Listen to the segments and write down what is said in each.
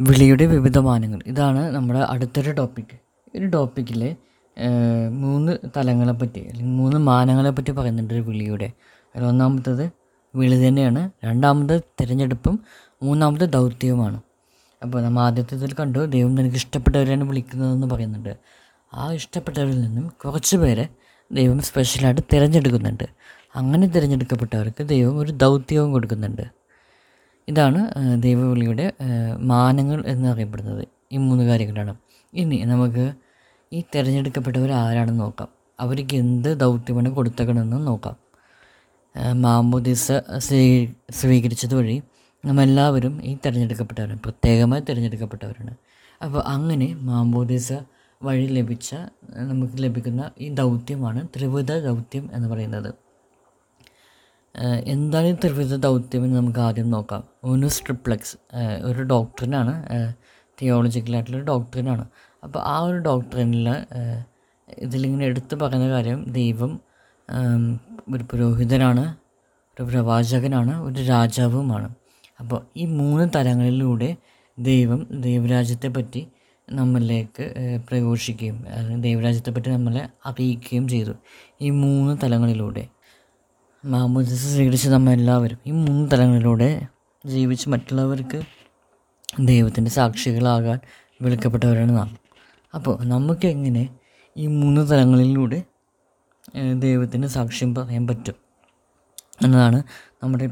വിളിയുടെ വിവിധ മാനങ്ങൾ ഇതാണ് നമ്മുടെ അടുത്തൊരു ടോപ്പിക് ഒരു ടോപ്പിക്കിൽ മൂന്ന് തലങ്ങളെ പറ്റി അല്ലെങ്കിൽ മൂന്ന് മാനങ്ങളെ പറ്റി പറയുന്നുണ്ട് ഒരു വിളിയുടെ. അതിൽ ഒന്നാമത്തത് വിളി തന്നെയാണ്. രണ്ടാമത് തിരഞ്ഞെടുപ്പും മൂന്നാമത് ദൗത്യവുമാണ്. അപ്പോൾ നമ്മൾ ആദ്യത്തെ ഇതിൽ കണ്ടു ദൈവം തനിക്ക് ഇഷ്ടപ്പെട്ടവരെയാണ് വിളിക്കുന്നതെന്ന് പറയുന്നുണ്ട്. ആ ഇഷ്ടപ്പെട്ടവരിൽ നിന്നും കുറച്ച് പേരെ ദൈവം സ്പെഷ്യലായിട്ട് തിരഞ്ഞെടുക്കുന്നുണ്ട്. അങ്ങനെ തിരഞ്ഞെടുക്കപ്പെട്ടവർക്ക് ദൈവം ഒരു ദൗത്യവും കൊടുക്കുന്നുണ്ട്. ഇതാണ് ദൈവവിളിയുടെ മാനങ്ങൾ എന്നറിയപ്പെടുന്നത്. ഈ മൂന്ന് കാര്യങ്ങളാണ്. ഇനി നമുക്ക് ഈ തിരഞ്ഞെടുക്കപ്പെട്ടവർ ആരാണെന്ന് നോക്കാം. അവർക്ക് എന്ത് ദൗത്യമാണ് കൊടുത്തേക്കണമെന്ന് നോക്കാം. മാമോദിസ സ്വീ സ്വീകരിച്ചത് വഴി നമ്മെല്ലാവരും ഈ തിരഞ്ഞെടുക്കപ്പെട്ടവരാണ് പ്രത്യേകമായി തിരഞ്ഞെടുക്കപ്പെട്ടവരാണ്. അപ്പോൾ അങ്ങനെ മാമോദിസ വഴി ലഭിച്ച നമുക്ക് ലഭിക്കുന്ന ഈ ദൗത്യമാണ് ത്രിവിധ ദൗത്യം എന്ന് പറയുന്നത്. എന്താണ് ഈ ത്രിവിധ ദൗത്യം എന്ന് നമുക്ക് ആദ്യം നോക്കാം. ഓനസ് ട്രിപ്ലക്സ് ഒരു ഡോക്ടറിനാണ് തിയോളജിക്കലായിട്ടുള്ള ഡോക്ടറിനാണ്. അപ്പോൾ ആ ഒരു ഡോക്ടറിനിൽ ഇതിലിങ്ങനെ എടുത്തു പറയുന്ന കാര്യം ദൈവം ഒരു പുരോഹിതനാണ് ഒരു പ്രവാചകനാണ് ഒരു രാജാവുമാണ്. അപ്പോൾ ഈ മൂന്ന് തലങ്ങളിലൂടെ ദൈവം ദൈവരാജ്യത്തെ പറ്റി നമ്മളിലേക്ക് പ്രഘോഷിക്കുകയും അല്ലെങ്കിൽ ദൈവരാജ്യത്തെ പറ്റി നമ്മളെ അറിയിക്കുകയും ചെയ്തു. ഈ മൂന്ന് തലങ്ങളിലൂടെ. മാമോദിസ സ്വീകരിച്ച നമ്മൾ എല്ലാവരും ഈ മൂന്ന് തലങ്ങളിലൂടെ ജീവിച്ച് മറ്റുള്ളവർക്ക് ദൈവത്തിന്റെ സാക്ഷികളാകാൻ വിളിക്കപ്പെട്ടവരാണ് നാം. അപ്പോൾ നമുക്ക് എങ്ങനെ ഈ മൂന്ന് തലങ്ങളിലൂടെ ദൈവത്തിന്റെ സാക്ഷ്യം പറയാൻ പറ്റും? എന്നതാണ് നമ്മുടെ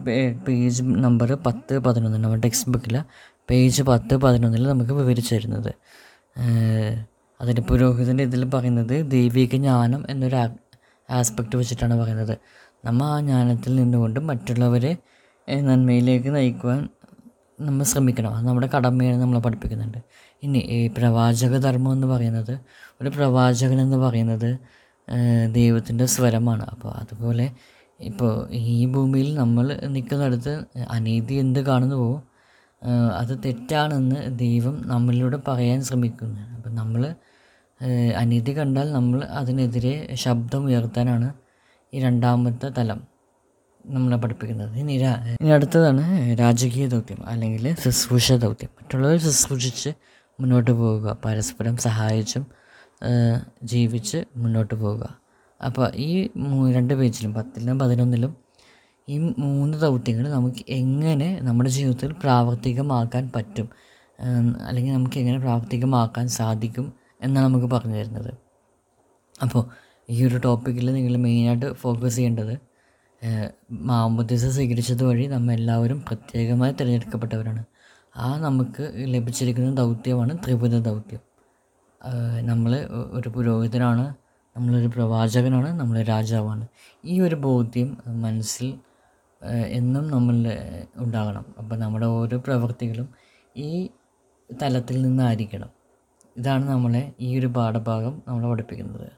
പേജ് നമ്പർ പത്ത് പതിനൊന്ന്. നമ്മുടെ ടെക്സ്റ്റ് ബുക്കിൽ പേജ് പത്ത് പതിനൊന്നിൽ നമുക്ക് വിവരിച്ചു തരുന്നത്. അതിന്റെ പുരോഹിതന്റെ ഇതിൽ പറയുന്നത് ദൈവിക ജ്ഞാനം എന്നൊരു ആസ്പെക്റ്റ് വെച്ചിട്ടാണ് പറയുന്നത്. നമ്മൾ ആ ജ്ഞാനത്തിൽ നിന്നുകൊണ്ട് മറ്റുള്ളവരെ നന്മയിലേക്ക് നയിക്കുവാൻ നമ്മൾ ശ്രമിക്കണം. അത് നമ്മുടെ കടമയാണ് നമ്മളെ പഠിപ്പിക്കുന്നുണ്ട്. ഇനി ഈ പ്രവാചക ധർമ്മം എന്ന് പറയുന്നത് ഒരു പ്രവാചകൻ എന്ന് പറയുന്നത് ദൈവത്തിന്റെ സ്വരമാണ്. അപ്പോൾ അതുപോലെ ഇപ്പോൾ ഈ ഭൂമിയിൽ നമ്മൾ നിൽക്കുന്നിടത്ത് അനീതി എന്ത് കാണുന്നുവോ അത് തെറ്റാണെന്ന് ദൈവം നമ്മളിലൂടെ പറയാൻ ശ്രമിക്കുന്നു അപ്പം നമ്മൾ അനീതി കണ്ടാൽ നമ്മൾ അതിനെതിരെ ശബ്ദം ഉയർത്താനാണ് ഈ രണ്ടാമത്തെ തലം നമ്മളെ പഠിപ്പിക്കുന്നത്. ഇനി രാ- ഇനി അടുത്തതാണ് രാജകീയ ദൗത്യം അല്ലെങ്കിൽ ശുശ്രൂഷ ദൗത്യം. മറ്റുള്ളവർ ശുശ്രൂഷിച്ച് മുന്നോട്ട് പോവുക പരസ്പരം സഹായിച്ചും ജീവിച്ച് മുന്നോട്ട് പോവുക അപ്പോൾ ഈ രണ്ട് പേജിലും പത്തിലും പതിനൊന്നിലും ഈ മൂന്ന് ദൗത്യങ്ങൾ നമുക്ക് എങ്ങനെ നമ്മുടെ ജീവിതത്തിൽ പ്രാവർത്തികമാക്കാൻ പറ്റും? അല്ലെങ്കിൽ നമുക്ക് എങ്ങനെ പ്രാവർത്തികമാക്കാൻ സാധിക്കും? എന്നാണ് നമുക്ക് പറഞ്ഞു തരുന്നത്. അപ്പോൾ ഈ ഒരു ടോപ്പിക്കിൽ നിങ്ങൾ മെയിനായിട്ട് ഫോക്കസ് ചെയ്യേണ്ടത് മാമോദിസ സ്വീകരിച്ചത് വഴി നമ്മൾ എല്ലാവരും പ്രത്യേകമായി തിരഞ്ഞെടുക്കപ്പെട്ടവരാണ്. ആ നമുക്ക് ലഭിച്ചിരിക്കുന്ന ദൗത്യമാണ് ത്രിപുര ദൗത്യം. നമ്മൾ ഒരു പുരോഹിതനാണ് നമ്മളൊരു പ്രവാചകനാണ് നമ്മൾ രാജാവാണ്. ഈ ഒരു ബോധ്യം മനസ്സിൽ എന്നും നമ്മൾ ഉണ്ടാകണം. അപ്പോൾ നമ്മുടെ ഓരോ പ്രവൃത്തികളും ഈ തലത്തിൽ നിന്നായിരിക്കണം. ഇതാണ് നമ്മളെ ഈ ഒരു പാഠഭാഗം നമ്മളെ പഠിപ്പിക്കുന്നത്.